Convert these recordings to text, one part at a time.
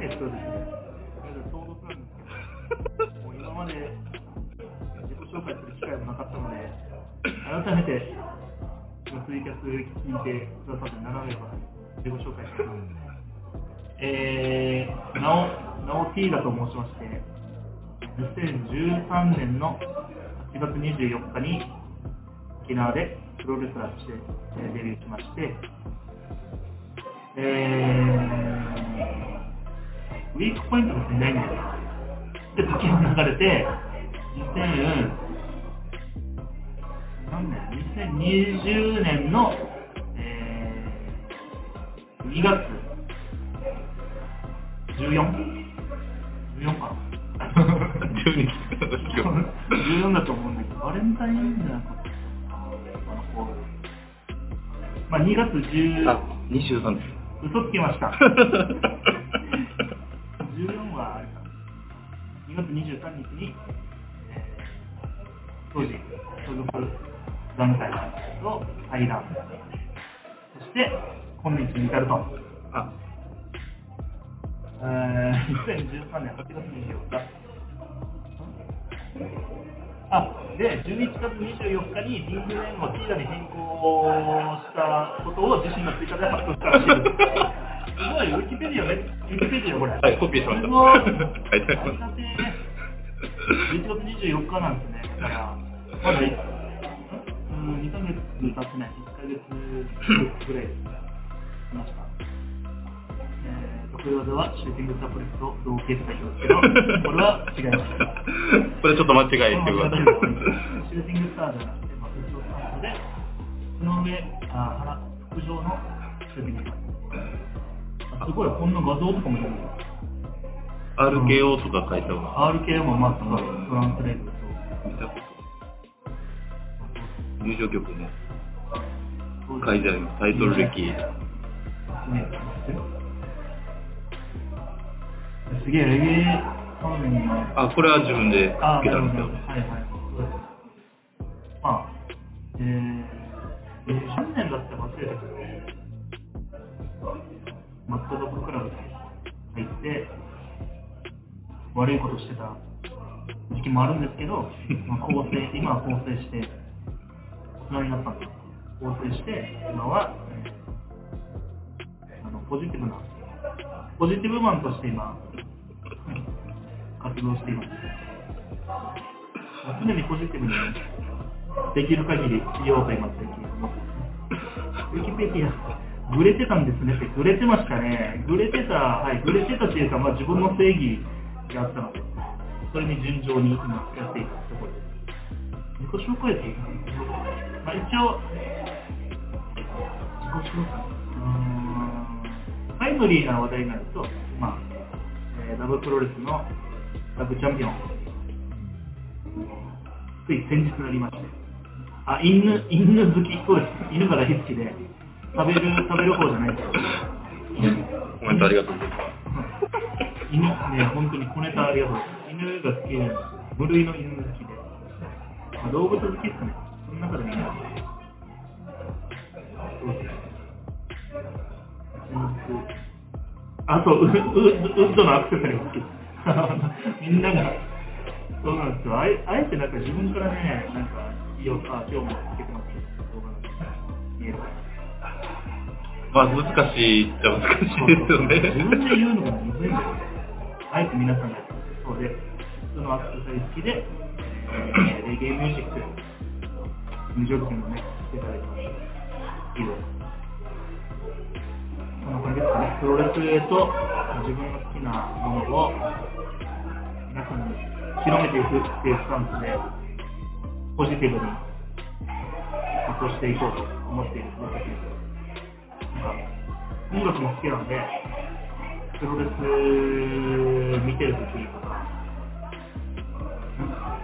えっとですね、唐突なんですけど、もう今まで自己紹介する機会もなかったので、改めて、ツイキャス聞いてくださって7名から自己紹介したいと思います。えー、なお、なお T だと申しまして、2013年の8月24日に沖縄でプロレスラーとしてデビューしまして、えー、ウィークポイントがいないんですよ。で、時が流れて、2000、何年 ?2020 年の、えー、2月 14?14 か。な12 14だと思うんだけど、バレンタインじゃなか。ったあのこうまあ、2月10、あ、23です。嘘つきました。2月23日に、えー当時所属団体と対談。そして、今日に至ると。あ、えー、2013年8月24日。あ、で、11月24日にリングネームをティーダに変更したことを自身のツイッターで発表したらしいです。すごい、ウィキペディアね、ウィキペディアこれ。はい、コピーしました。書いてありあります。がてえ11月24日なんですね。だから、まだい、うん、2ヶ月経ってない、1ヶ月ぐらいしました。えー、得意技はシューティングサプレスと同系って書いてますけど、これは違いました。これちょっと間違いっていうこと シューティングスターじゃなくて、まあ、普通のスタンスで、その上、あ腹、腹上のシューティングスター。あすごい、こんな画像とかもいる。RKO とか書いてあるの RKO もまあ、トランスレートと、見たこと入場曲もそう書いてあります。タイトル歴。ねすげえ、レゲエ関連の。あ、これは自分であつけたんですよ。はいはい。悪いことしてた時期もあるんですけど、まあ、構成、今は構成して、大人になったんです構成して、今は、あのポジティブな、ポジティブマンとして今、活動しています。常にポジティブにできる限りしようと今最近思ってます。ウィキペディア、グレてたんですねって、グレてましたね。グレてた、はい、グレてたっていうか、まあ自分の正義があったので、それに順調に今やっていたところです。自己紹介っていうか、まあ一応、自己紹介。うーんタイムリーな話題になると、まあ、えーダブプロレスのダブチャンピオン、つい先日なりまして、あ、犬、犬好き、そうです。犬が大好きで、食べる、食べる方じゃないですよ。コメントありがとうございま犬、ね、本当に小ネタありがとう。犬が好きで、無類の犬好きで、まあ、動物好きですね。その中でも犬。そうですあ、そう、ウッドのアクセサリー好きで。みんなが、そうなんですよ。あえあえてなんか自分からね、なんか、いいよ、あ、今日もつけてますけど、動画なんか見え。まあ難しいっちゃ難しいですよね。自分で言うのがむずいんだよね。あえて皆さんがそうで、そのアクセサリー好きで、えーレゲエミュージック、無条件のね、していただいてます。いいです。そんな感じですかね。プロレスと自分の好きなものを皆さんに広めていくっていうスタンスで、ポジティブに活動していこうと思っている僕たちです。音楽も好きなんで、プロレス見てるときとか、なんか。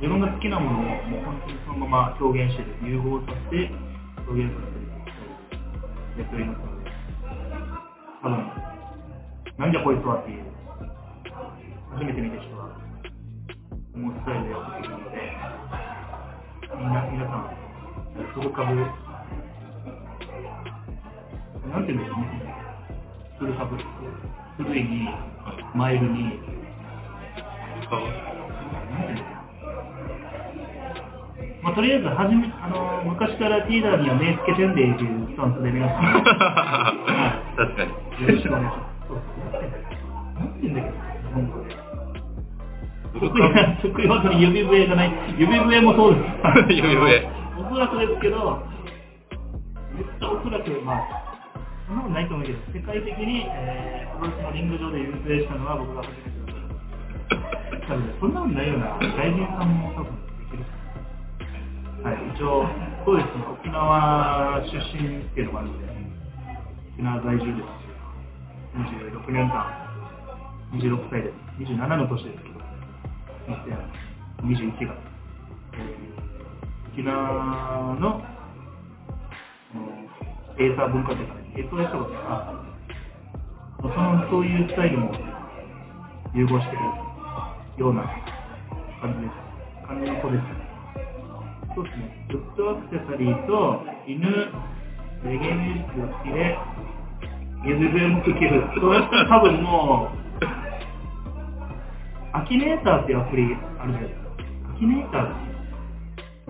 自分が好きなものをもう本当にそのまま表現してる、融合させて表現させてるやっておりますので、多分、なんじゃこいつはっていう、初めて見た人は思うスタイルでやってくるので、みんな、皆さん、フル株なんていうんですか。ね、フル株、古いにマイルに、まあ、とりあえずはじめあの昔からティーダーには目つけてんでっていうスタンスで皆さん、確かに。よろしくお願いします。なんて言うんだっけ日本語で。得意技に指笛がない。指笛もそうです。指笛おそらくですけど、めっちゃおそらく、まあ、そんなことないと思うけど、世界的に、えー、プロレスのリング上で指笛したのは僕が初めてだと思う。多分そんなことないような、外人さんも多分できる。はい、一応、そうですね、沖縄出身っていうのもあるので、沖縄在住です、26年間、26歳です。27の年ですけど、2021が、えー沖縄、のエーサー文化とかね、エーサーしたことが、そのそういうスタイルも融合してるような感じです。感じの子です。そうですね、フットアクセサリーと犬、レゲエミュージックが好きで、指笛も吹ける。そうやったら多分もう、アキネーターっていうアプリあるじゃないですか。アキネーター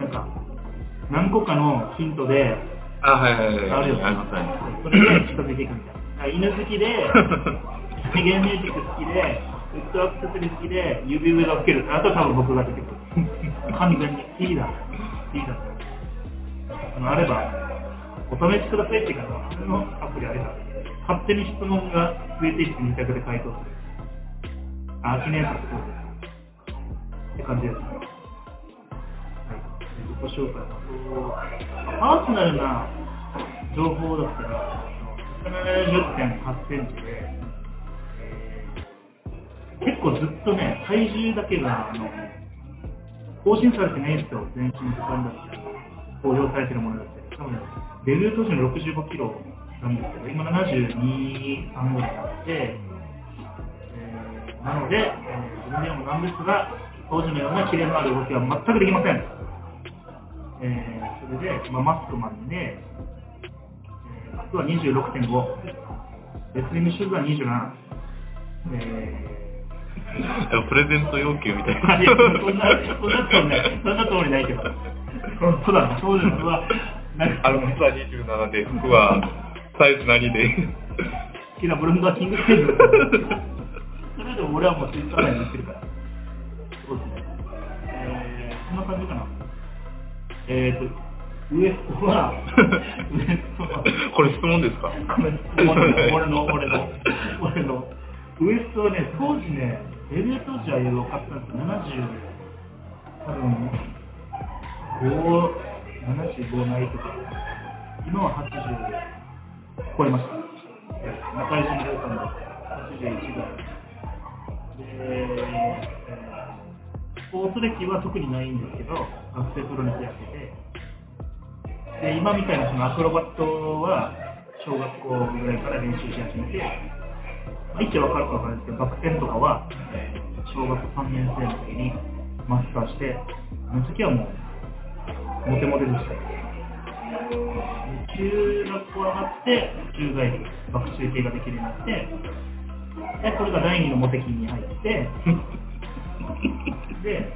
なんか、何個かのヒントで、あ、はいはいはい。あるよありますありますそれで近づいていくみたいな。犬好きで、レゲエミュージック好きで、ウッドアクセサリー好きで、指笛が吹ける。あと多分僕が出てくる。完全に。いいだ。いいだ。あの、あれば、お試しくださいっていうから、そのアプリあれば、勝手に質問が増えていって二択で回答する。あ、アキネーターってことです。って感じです。自己紹介パーソナルな情報だったら、170.8センチで、結構ずっとね、体重だけが、あの、更新されてないんですよ、全身時間だったり、公表されてるものだったり。多分ね、デビュー当時の65キロなんですけど、今72、3ぐらいになって、えーなので、自分でもなんですが、当時のようなキレのある動きは全くできません。で、まあ、マスクマンで、えー、靴は26.5、レスリングシューズは27、えでもプレゼント要求みたいー、な。いやそんな、そんなつもりない、そんなつもりないけど、本当だね、そうですは、なんかあの、靴は27で、服はサイズ何で。好きなブランドはキングセーブ。それでも俺はもうツイッター内に言ってるから。そうですね。えー、そんな感じかな。えーと、ウエストは、ウエストは、これ質問ですか俺の、俺の、俺の、ウエストはね、当時ね、デビュー当時はよかったんですよ、70、多分、5、75ないとか、今は80超えました。中井新郎さんの81ぐらい。で、えースポーツ歴は特にないんですけど、学生プロレスやってて、で今みたいなそのアクロバットは小学校ぐらいから練習し始めて、まあ、一応分かるか分かるんですけど、バク転とかは小学3年生の時にマスターして、あの時はもう、モテモテでした。中学校上がって、宙返り、バク中継ができるようになって、で、これが第二のモテキに入って、で、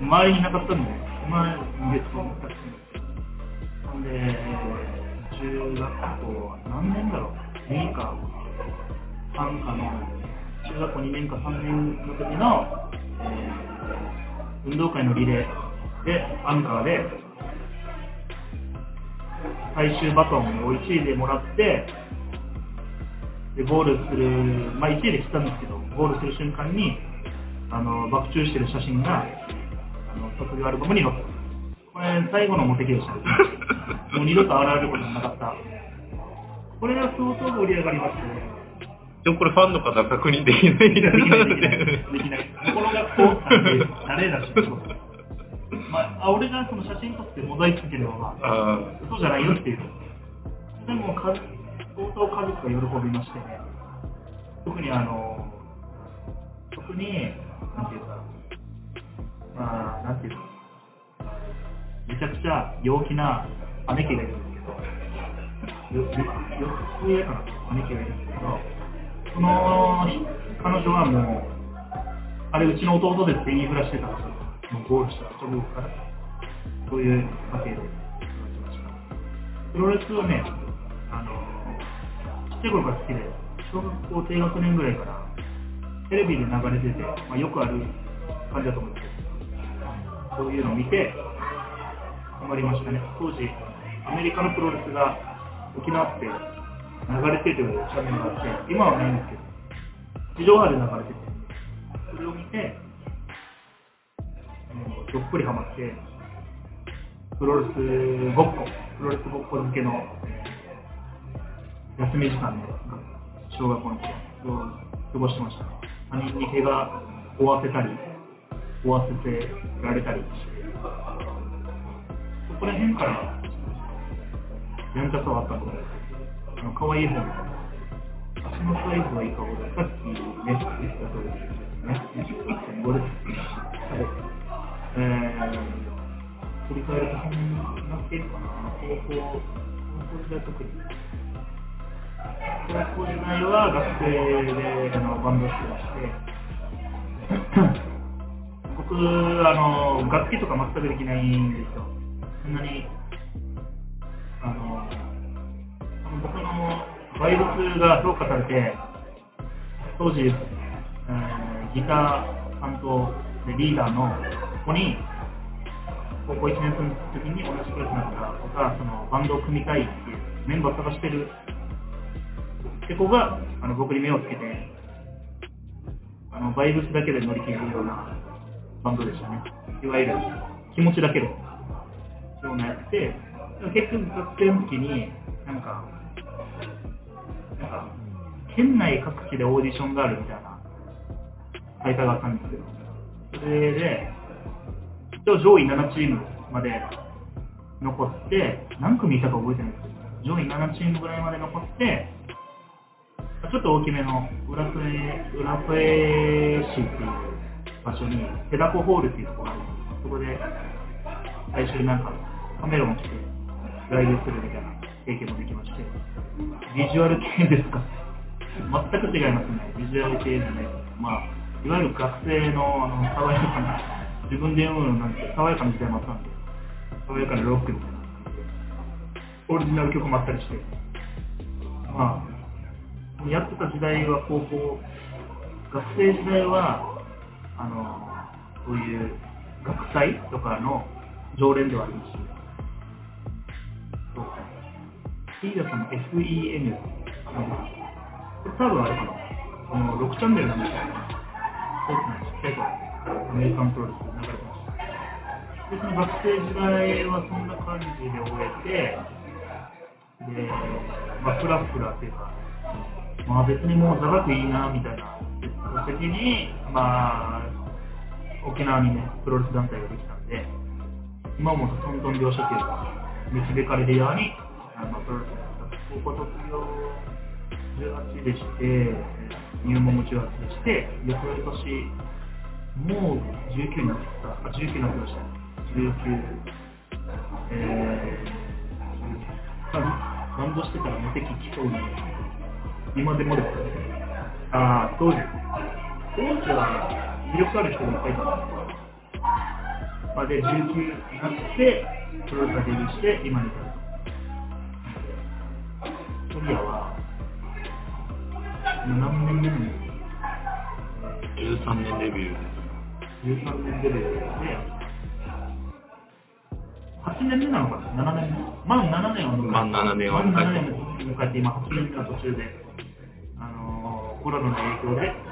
周りになかったんで、周りに別にいなかったで、中学校何年だろう ?2 年か3かの、中学校2年か3年の時の、えー運動会のリレーで、アンカーで、最終バトンを1位でもらって、で、ゴールする、まあ1位で来たんですけど、ゴールする瞬間に、あの、爆中してる写真が、あの、卒業アルバムに載ってます。これ、最後のモテ期でした。もう二度と現れることがなかった。これが相当盛り上がりまして、でもこれファンの方は確認できないみたいできない、なできない、できない。この学校って誰だし、まあ、あ俺がその写真撮ってモザイクつければ、まあ、あ嘘じゃないよっていう。でも、か相当家族が喜びましてね。特にあの、特に、なんていうか、まあ、なんていうか、めちゃくちゃ陽気な姉貴がいるんですけど、よよ4つ上かな、姉貴がいるんですけど、その彼女はもう、あれうちの弟ですって言いふらしてたんで。もうゴールした直後から。そういう家庭で育ちました。プロレスはね、あの、ちっちゃい頃から好きで、小学校低学年ぐらいからテレビで流れてて、まあ、よくある感じだと思うんですけど、そういうのを見て、ハマりましたね。当時、アメリカのプロレスが沖縄って流れてるチャンネルがあって、今はないんですけど、地上波で流れてて、それを見て、もうどっぷりハマって、プロレスごっこ、プロレスごっこ付けの休み時間で、小学校の頃を過ごしてました。他人に怪我を負わせたり、負わせてられたりして、ら辺から、やんちゃさはあったので、の可愛い方の、足のサイズはいいかも、さっきね、言った通りですね、1.5です。はい。えー、振り返ると、そんなっていうかな、高校、高校時代特に。高校時代は学生であのバンドしてまして、僕あの、楽器とか全くできないんですよ。そんなに、あの、僕のバイブスが評価されて、当時、えーギター担当でリーダーの子に、高校1年生の時に同じクラスになった子がそのバンドを組みたいっていうメンバー探してる。って子があの僕に目をつけてあのバイブスだけで乗り切れるようなバンドでしたね。いわゆる気持ちだけで。ようなやつで結局学生の時になんかなんか県内各地でオーディションがあるみたいな大会があったんですけどそれで一応上位7チームまで残って、何組いたか覚えてないんです。けど、上位7チームぐらいまで残って、ちょっと大きめの浦添浦添市っていう場所に、ペダコホールっていうところがあるんです。そこで最初になんかカメラも来て、ライブするみたいな経験もできまして、ビジュアル系ですか全く違いますね、ビジュアル系じゃないまあ、いわゆる学生のあの爽やかな、自分で読むのなんて爽やかな時代もあったんで、爽やかなロックみたいな、オリジナル曲もあったりして、まあ、やってた時代は高校、学生時代は、あの、そういう学祭とかの常連ではありますし、そうリーダーさんの FEN、これ多分あれかな、あの6チャンネルなんですよ。そうですね、ちっちゃい、アメリカンプロレスで流れてました。で、その学生時代はそんな感じで終えて、で、まあ、フラフラっていうか、まあ別にもう座学いいな、みたいな時に、まあ、沖縄にね、プロレス団体ができたんで、今思うとトントン拍子っていうか、導かれるように、あのプロレス高校卒業18でして、入門も18でして、で、その年、もう19になってた、あ、19になってました。19、えー、バンドしてたら無敵来そうな、今でもですね。ああ、当時、当時は魅力ある人がいっぱいいたんですよ。まあ、で、19になって、プロレスがデビューして、今に至ると。ソリアは、何年目なんですか？13年デビュー。13年デビューで、8年目なのかな ?7 年目まだ7年は迎えてまあ7年は迎えてまだ7年を迎えて、今8年目の途中で、あのーコロナの影響で、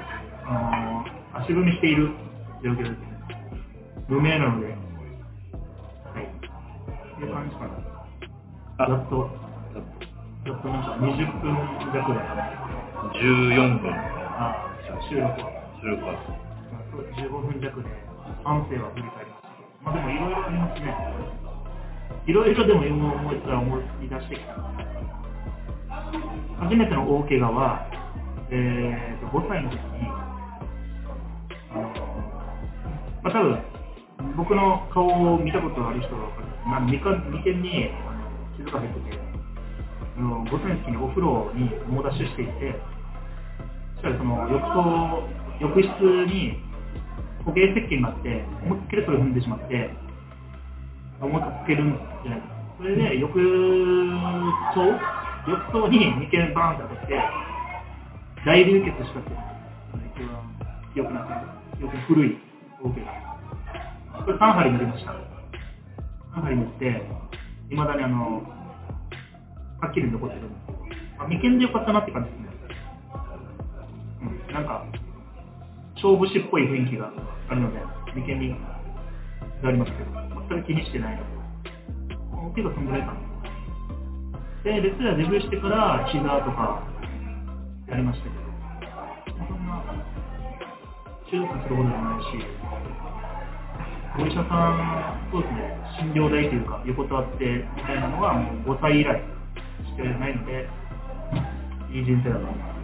あのー足踏みしている状況ですね。無名なので、はい。っていう感じかな。あやっと、やっとなんか20分弱で、14分。あ収録は。収録はそう15分弱で反省は振り返りましたけど、まあでもいろいろありますね。いろいろでも今思いつら思い出してきた。初めての大怪我は、えー、と5歳の時に、あのまあ多分僕の顔を見たことある人が分かる。まあ、眉間眉間にあの傷が入ってて、あの5歳の時にお風呂に猛ダッシュしていて、そしたらその浴槽、浴室に固形石鹸があって、思いっきりそれ踏んでしまって、思いっきりるんじゃないか。それで浴槽、浴槽に眉間バーンって当たって、大流血したっていうのが一番記憶なんですよく古い大怪我。これ3針塗りました。3針塗って、いまだにあの、はっきり残ってるんですけど、あ、眉間でよかったなって感じですね。うん、なんか、勝負師っぽい雰囲気があるので、眉間にがありますけど、全く気にしてないので、大きいがそんぐらいかな。で、レスラーデビューしてから膝とかやりましたけど、そんな手術するほどじゃないし、お医者さん、そうですね、診療代というか、横たわってみたいなのはもう5歳以来してないので、いい人生だと思います。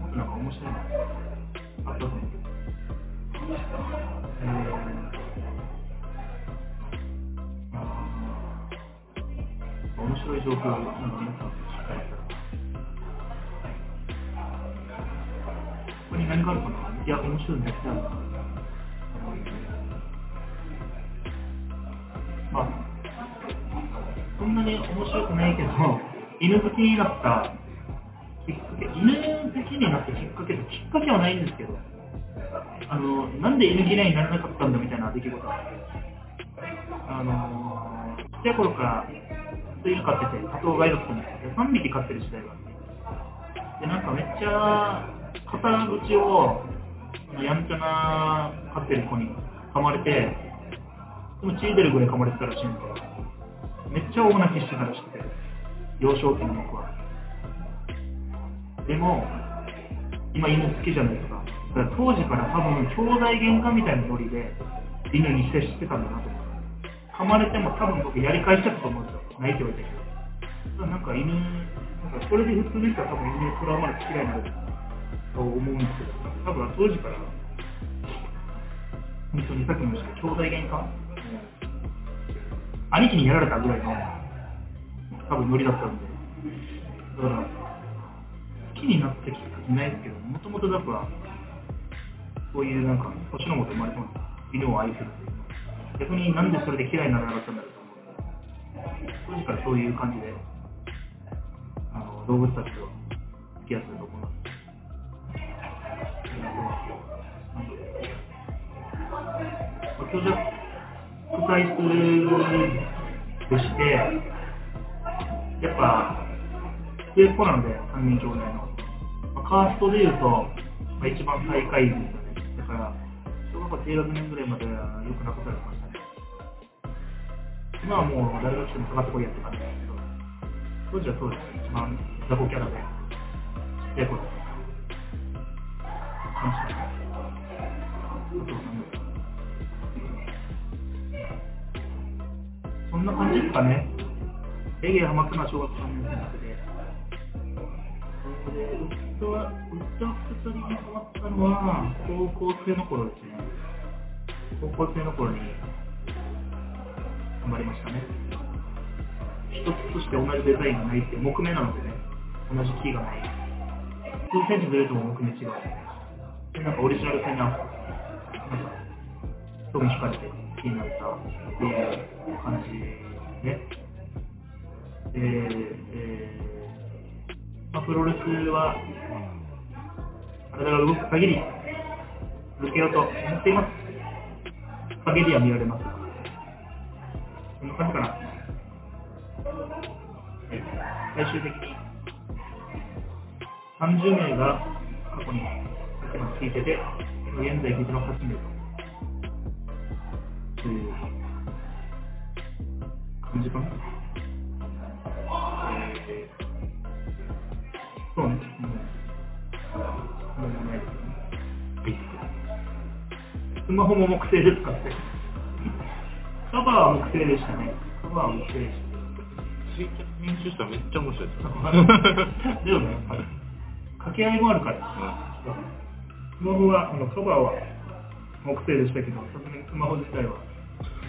もっとなんか面白いのあったと思う。えー面白い状況なんか皆さんしっかりしたら。ここに何があるかな？いや、面白いの絶対あるな。まあ、そんなに面白くないけど、犬好きになったきっかけ、犬好きになったきっかけってきっかけはないんですけど、あの、なんで犬嫌いにならなかったんだみたいな出来事があって、あの、ちっちゃい頃からずっと犬飼ってて、多頭飼いだったんですけど、3匹飼ってる時代があって、で、なんかめっちゃ、肩口を、やんちゃな飼ってる子に噛まれて、でも血出るぐらい噛まれてたらしいんで、めっちゃ大泣きしてたらしくて、幼少期の僕は。でも、今犬好きじゃないですか。だから当時から多分、兄弟喧嘩みたいなノリで、犬に接してたんだなと思。噛まれても多分僕やり返しちゃったと思うんですよ。泣いておいて。なんか犬、なんかそれで普通の人は多分犬にトラウマで嫌いになると思うんですけど、多分当時から、本当にさっきもした、兄弟喧嘩兄貴にやられたぐらいの、多分ノリだったんで、だから、好きになったきっかけないですけど、もともとだから、そういうなんか、年のもと生まれてます。犬を愛するという。逆になんでそれで嫌いにならなかったんだろうと思う。当時からそういう感じで、あの動物たちと付き合ってると思います。強弱体質として、やっぱ、末っ子なので、3人兄弟の。まあ、カーストでいうと、まあ、一番最下位ですよね。だから、小学校低学年ぐらいまではよくなことされてましたね。今はもう誰が来てもかかってこいやって感じですけど、当時はそうです。一番雑魚キャラで、ちっちゃい頃。そんな感じですかね。レゲエハマったのは小学3年生の時で。で、歌は、歌語りにハマったのは、高校生の頃ですね。高校生の頃に、頑張りましたね。一つとして同じデザインがないって、木目なのでね、同じキーがない。数センチずれても木目違う。なんかオリジナル性な、なんか、特に惹かれて気になったっていう感じですね。えーえーまあ、プロレスは、体が動く限り、続けようと思っています。陰りは見られます。こんな感じかな。最終的に、30名が過去にさっきまで聞いてて、現在僕の8名と。という感じかな。えーそうね。スマホも木製ですかって。カバーは木製でしたね。カバーは木製でした。したらめっちゃ面白いです。でもね、掛け合いもあるから。スマホは、あのカバーは木製でしたけど、さすがにスマホ自体は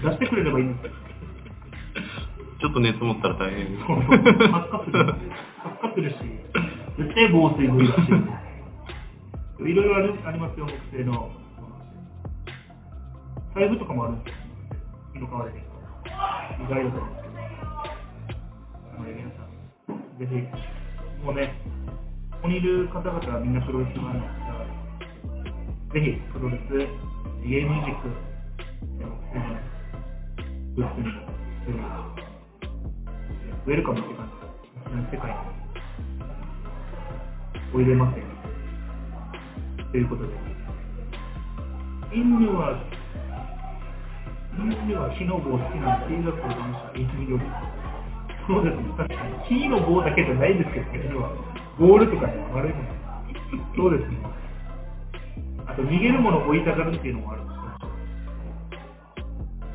出してくれればいいんですけど。ちょっと熱持ったら大変。そうそう発火する。発火来るし、絶対防水 V だし、いろいろあるありますよ、木製の。財布とかもあるんですよ、木の皮でできた。意外だと思うんですけど。皆さん、ぜひ、もうね、ここにいる方々はみんなプロレスファンの方々ぜひ、プロレス、ゲームミュージック、でも、グッズにも、ウェルカムって感じで、世界においでますよ。ということで、犬は、犬は木の棒好きなんで、映画館の話は犬より。そうですね、確かに。木の棒だけじゃないですけど、犬は。ボールとかに悪いもの。そうですね。あと、逃げるものを追いたがるっていうのもあるんですよ。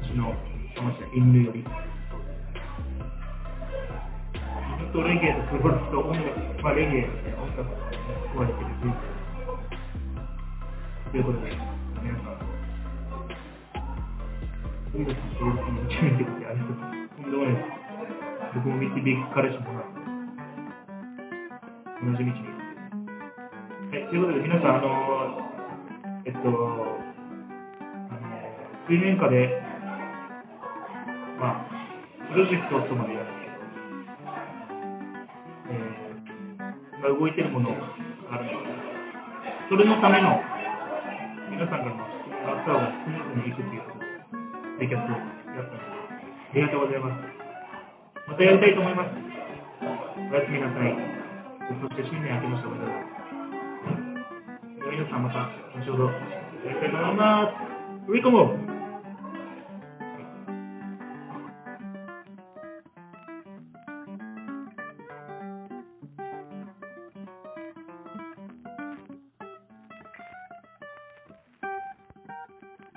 私の話は犬より。犬とレゲエとプロレスと音楽、まあレゲエですね、音楽が含まれてる人生。ということで、皆さん、海野さんプロレスに導いてくれてありがとうございます。とんでもないです。僕も導かれし者なんで、同じ道に。はい、ということで、皆さん、あのえっと、あの水面下で、まあ、プロジェクトとまでやるけど、えー、今動いてるものがあるので、それのための皆さんからのアツアーをスムーズにいくっていうことを、レキャスをやったので、ありがとうございます。またやりたいと思います。おやすみなさい。そして新年明けましておめでとうございます。皆さんまた後ほどやりたいと思います。ウィコム